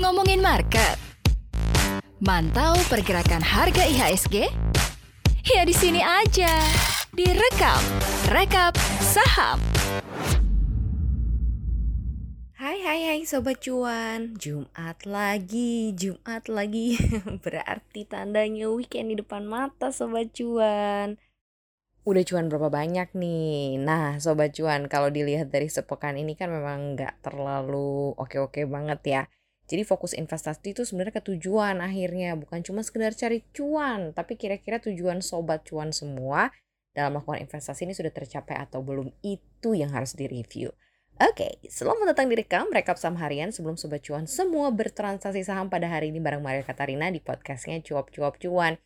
Ngomongin market. Mantau pergerakan harga IHSG? Ya di sini aja. Direkap, rekap saham. Hai hai hai sobat cuan, Jumat lagi, Jumat lagi. Berarti tandanya weekend di depan mata sobat cuan. Udah cuan berapa banyak nih? Nah sobat cuan kalau dilihat dari sepekan ini kan memang nggak terlalu oke-oke banget ya. Jadi fokus investasi itu sebenarnya ke tujuan akhirnya bukan cuma sekedar cari cuan, tapi kira-kira tujuan sobat cuan semua dalam melakukan investasi ini sudah tercapai atau belum itu yang harus direview. Oke, selamat datang di Rekam, Rekap Saham Harian sebelum Sobat Cuan semua bertransaksi saham pada hari ini bareng Maria Katarina di podcastnya Cuap Cuap Cuan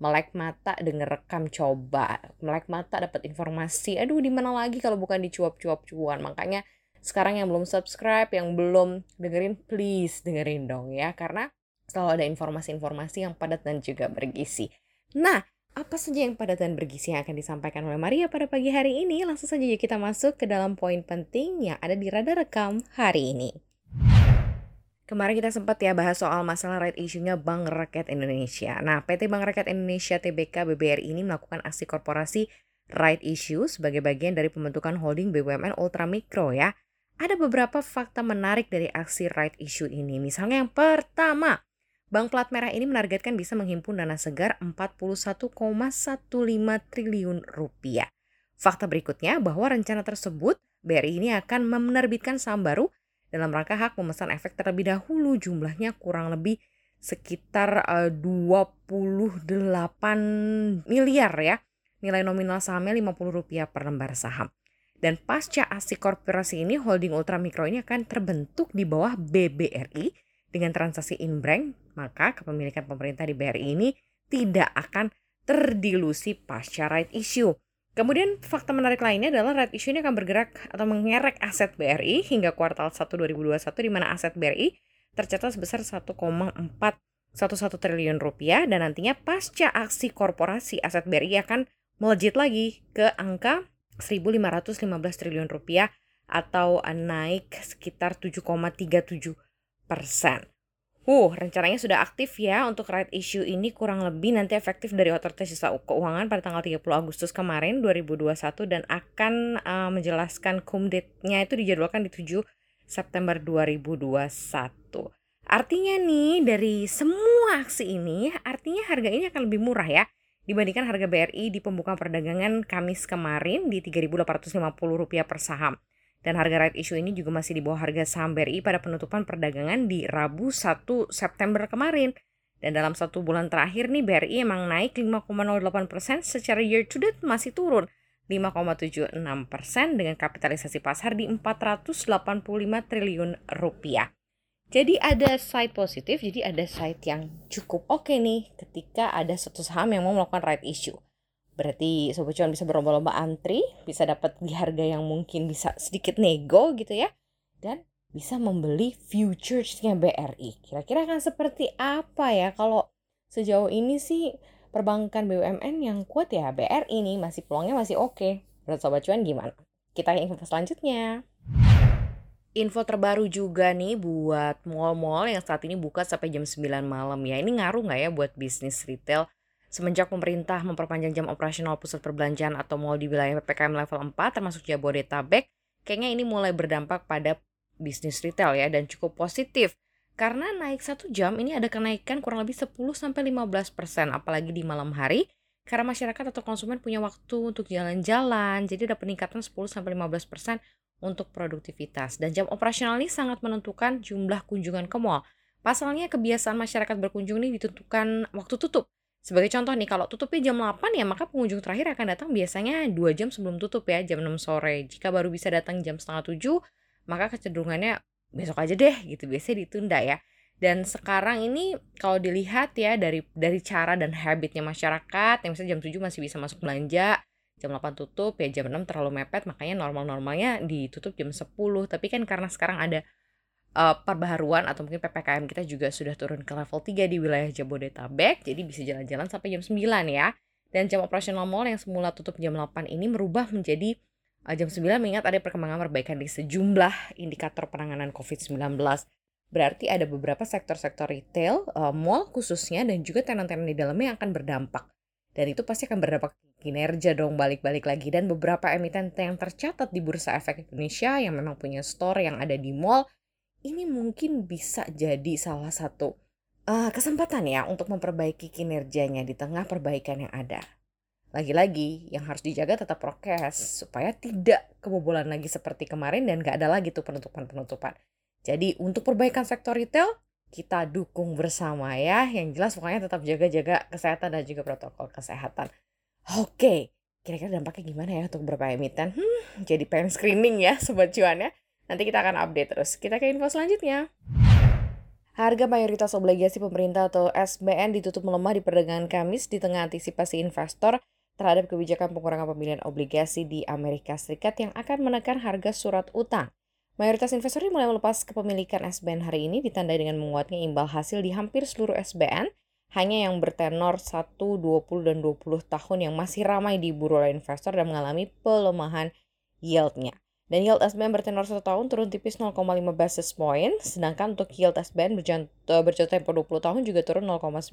melek mata denger rekam coba. Melek mata dapat informasi aduh di mana lagi kalau bukan di cuap-cuap cuan makanya sekarang yang belum subscribe yang belum dengerin please dengerin dong ya karena selalu ada informasi-informasi yang padat dan juga bergizi nah apa saja yang padat dan bergizi yang akan disampaikan oleh Maria pada pagi hari ini? Langsung saja kita masuk ke dalam poin penting yang ada di radar rekam hari ini Kemarin kita sempat ya bahas soal masalah right issue-nya Bank Rakyat Indonesia. Nah, PT Bank Rakyat Indonesia TBK BBRI ini melakukan aksi korporasi right issue sebagai bagian dari pembentukan holding BUMN Ultramikro ya. Ada beberapa fakta menarik dari aksi right issue ini. Misalnya yang pertama, Bank Plat Merah ini menargetkan bisa menghimpun dana segar 41,15 triliun rupiah. Fakta berikutnya bahwa rencana tersebut BRI ini akan menerbitkan saham baru dalam rangka hak memesan efek terlebih dahulu jumlahnya kurang lebih sekitar uh, 28 miliar ya. Nilai nominal sahamnya 50 rupiah per lembar saham. Dan pasca aksi korporasi ini, holding ultramikro ini akan terbentuk di bawah BBRI dengan transaksi inbrank, maka kepemilikan pemerintah di BRI ini tidak akan terdilusi pasca right issue. Kemudian fakta menarik lainnya adalah right issue ini akan bergerak atau mengerek aset BRI hingga kuartal 1 2021 di mana aset BRI tercatat sebesar 1,411 triliun rupiah dan nantinya pasca aksi korporasi aset BRI akan melejit lagi ke angka 1.515 triliun rupiah atau naik sekitar 7,37 persen. Uh, rencananya sudah aktif ya untuk right issue ini kurang lebih nanti efektif dari otoritas jasa keuangan pada tanggal 30 Agustus kemarin 2021 dan akan uh, menjelaskan cum date-nya itu dijadwalkan di 7 September 2021. Artinya nih dari semua aksi ini artinya harga ini akan lebih murah ya dibandingkan harga BRI di pembukaan perdagangan Kamis kemarin di Rp3.850 per saham. Dan harga right issue ini juga masih di bawah harga saham BRI pada penutupan perdagangan di Rabu 1 September kemarin. Dan dalam satu bulan terakhir nih BRI emang naik 5,08% secara year to date masih turun 5,76% dengan kapitalisasi pasar di 485 triliun rupiah. Jadi ada side positif, jadi ada side yang cukup oke okay nih ketika ada satu saham yang mau melakukan right issue. Berarti sobat cuan bisa berlomba-lomba antri, bisa dapat di harga yang mungkin bisa sedikit nego gitu ya. Dan bisa membeli futuresnya BRI. Kira-kira akan seperti apa ya kalau sejauh ini sih perbankan BUMN yang kuat ya BRI ini masih peluangnya masih oke. Okay. Menurut sobat cuan gimana? Kita ke info selanjutnya. Info terbaru juga nih buat mall-mall yang saat ini buka sampai jam 9 malam ya. Ini ngaruh nggak ya buat bisnis retail? Semenjak pemerintah memperpanjang jam operasional pusat perbelanjaan atau mal di wilayah PPKM level 4 termasuk Jabodetabek, kayaknya ini mulai berdampak pada bisnis retail ya dan cukup positif. Karena naik satu jam ini ada kenaikan kurang lebih 10-15% apalagi di malam hari karena masyarakat atau konsumen punya waktu untuk jalan-jalan jadi ada peningkatan 10-15% untuk produktivitas dan jam operasional ini sangat menentukan jumlah kunjungan ke mall. Pasalnya kebiasaan masyarakat berkunjung ini ditentukan waktu tutup sebagai contoh nih, kalau tutupnya jam 8 ya maka pengunjung terakhir akan datang biasanya 2 jam sebelum tutup ya, jam 6 sore. Jika baru bisa datang jam setengah 7, maka kecenderungannya besok aja deh gitu, biasanya ditunda ya. Dan sekarang ini kalau dilihat ya dari dari cara dan habitnya masyarakat, yang misalnya jam 7 masih bisa masuk belanja, jam 8 tutup, ya jam 6 terlalu mepet, makanya normal-normalnya ditutup jam 10. Tapi kan karena sekarang ada uh, perbaharuan atau mungkin PPKM kita juga sudah turun ke level 3 di wilayah Jabodetabek, jadi bisa jalan-jalan sampai jam 9 ya. Dan jam operasional mall yang semula tutup jam 8 ini merubah menjadi Uh, jam 9 mengingat ada perkembangan perbaikan di sejumlah indikator penanganan COVID-19. Berarti ada beberapa sektor-sektor retail, uh, mall khususnya, dan juga tenan-tenan di dalamnya yang akan berdampak. Dan itu pasti akan berdampak kinerja dong balik-balik lagi. Dan beberapa emiten yang tercatat di Bursa Efek Indonesia yang memang punya store yang ada di mall, ini mungkin bisa jadi salah satu uh, kesempatan ya untuk memperbaiki kinerjanya di tengah perbaikan yang ada. Lagi-lagi yang harus dijaga tetap prokes supaya tidak kebobolan lagi seperti kemarin dan gak ada lagi tuh penutupan-penutupan. Jadi untuk perbaikan sektor retail kita dukung bersama ya. Yang jelas pokoknya tetap jaga-jaga kesehatan dan juga protokol kesehatan. Oke, kira-kira dampaknya gimana ya untuk beberapa emiten? Hmm, jadi pengen screening ya sobat cuan ya. Nanti kita akan update terus. Kita ke info selanjutnya. Harga mayoritas obligasi pemerintah atau SBN ditutup melemah di perdagangan Kamis di tengah antisipasi investor terhadap kebijakan pengurangan pembelian obligasi di Amerika Serikat yang akan menekan harga surat utang. Mayoritas investor mulai melepas kepemilikan SBN hari ini ditandai dengan menguatnya imbal hasil di hampir seluruh SBN, hanya yang bertenor 1, 20, dan 20 tahun yang masih ramai diburu oleh investor dan mengalami pelemahan yieldnya. Dan yield SBN bertenor 1 tahun turun tipis 0,5 basis point, sedangkan untuk yield SBN berjangka tempo 20 tahun juga turun 0,9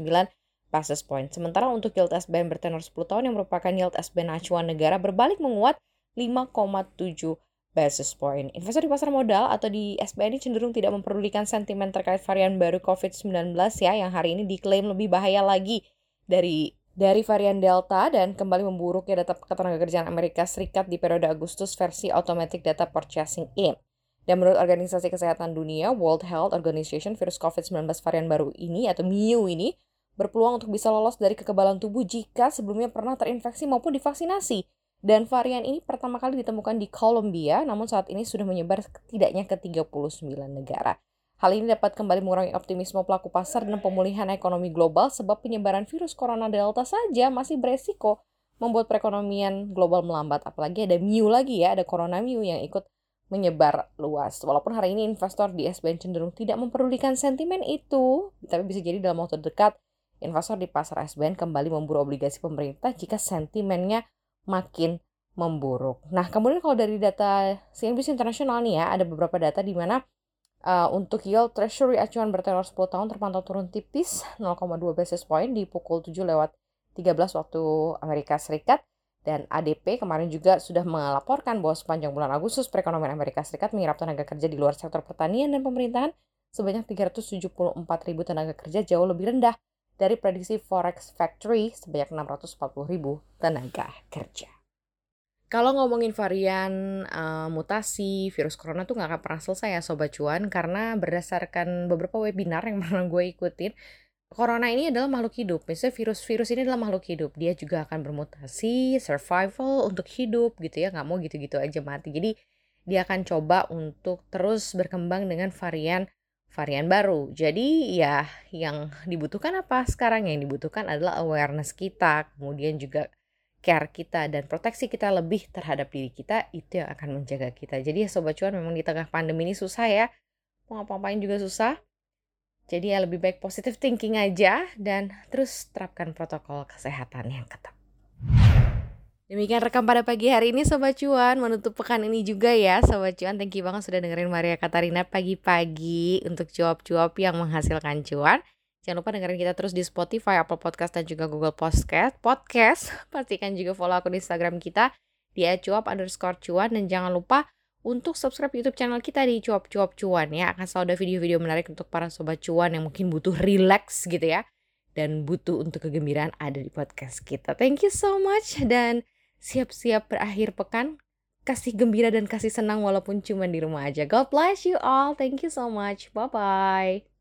basis point. Sementara untuk yield SBN bertenor 10 tahun yang merupakan yield SBN acuan negara berbalik menguat 5,7 basis point. Investor di pasar modal atau di SBN ini cenderung tidak memperdulikan sentimen terkait varian baru COVID-19 ya yang hari ini diklaim lebih bahaya lagi dari dari varian Delta dan kembali memburuknya data ketenagakerjaan Amerika Serikat di periode Agustus versi Automatic Data Purchasing In. Dan menurut Organisasi Kesehatan Dunia, World Health Organization, virus COVID-19 varian baru ini atau MIU ini berpeluang untuk bisa lolos dari kekebalan tubuh jika sebelumnya pernah terinfeksi maupun divaksinasi. Dan varian ini pertama kali ditemukan di Kolombia, namun saat ini sudah menyebar setidaknya ke 39 negara. Hal ini dapat kembali mengurangi optimisme pelaku pasar dan pemulihan ekonomi global sebab penyebaran virus corona delta saja masih beresiko membuat perekonomian global melambat. Apalagi ada Mu lagi ya, ada corona Mu yang ikut menyebar luas. Walaupun hari ini investor di SBN cenderung tidak memperdulikan sentimen itu, tapi bisa jadi dalam waktu dekat investor di pasar SBN kembali memburu obligasi pemerintah jika sentimennya makin memburuk. Nah, kemudian kalau dari data CNBC Internasional nih ya, ada beberapa data di mana uh, untuk yield treasury acuan bertenor 10 tahun terpantau turun tipis 0,2 basis point di pukul 7 lewat 13 waktu Amerika Serikat dan ADP kemarin juga sudah melaporkan bahwa sepanjang bulan Agustus perekonomian Amerika Serikat menyerap tenaga kerja di luar sektor pertanian dan pemerintahan sebanyak 374 ribu tenaga kerja jauh lebih rendah dari prediksi Forex Factory sebanyak 640 ribu tenaga kerja. Kalau ngomongin varian uh, mutasi virus corona tuh nggak akan pernah selesai ya Sobat Cuan karena berdasarkan beberapa webinar yang pernah gue ikutin Corona ini adalah makhluk hidup, misalnya virus-virus ini adalah makhluk hidup. Dia juga akan bermutasi, survival untuk hidup gitu ya, nggak mau gitu-gitu aja mati. Jadi dia akan coba untuk terus berkembang dengan varian varian baru. Jadi ya yang dibutuhkan apa sekarang? Yang dibutuhkan adalah awareness kita, kemudian juga care kita dan proteksi kita lebih terhadap diri kita itu yang akan menjaga kita. Jadi ya sobat cuan memang di tengah pandemi ini susah ya. Mau ngapa-ngapain juga susah. Jadi ya lebih baik positive thinking aja dan terus terapkan protokol kesehatan yang ketat. Demikian rekam pada pagi hari ini Sobat Cuan Menutup pekan ini juga ya Sobat Cuan Thank you banget sudah dengerin Maria Katarina pagi-pagi Untuk cuap-cuap yang menghasilkan cuan Jangan lupa dengerin kita terus di Spotify, Apple Podcast, dan juga Google Podcast. Podcast. Pastikan juga follow akun Instagram kita di cuap underscore cuan. Dan jangan lupa untuk subscribe YouTube channel kita di cuap cuap cuan ya. Akan selalu ada video-video menarik untuk para sobat cuan yang mungkin butuh relax gitu ya. Dan butuh untuk kegembiraan ada di podcast kita. Thank you so much dan siap-siap berakhir pekan. Kasih gembira dan kasih senang walaupun cuma di rumah aja. God bless you all. Thank you so much. Bye-bye.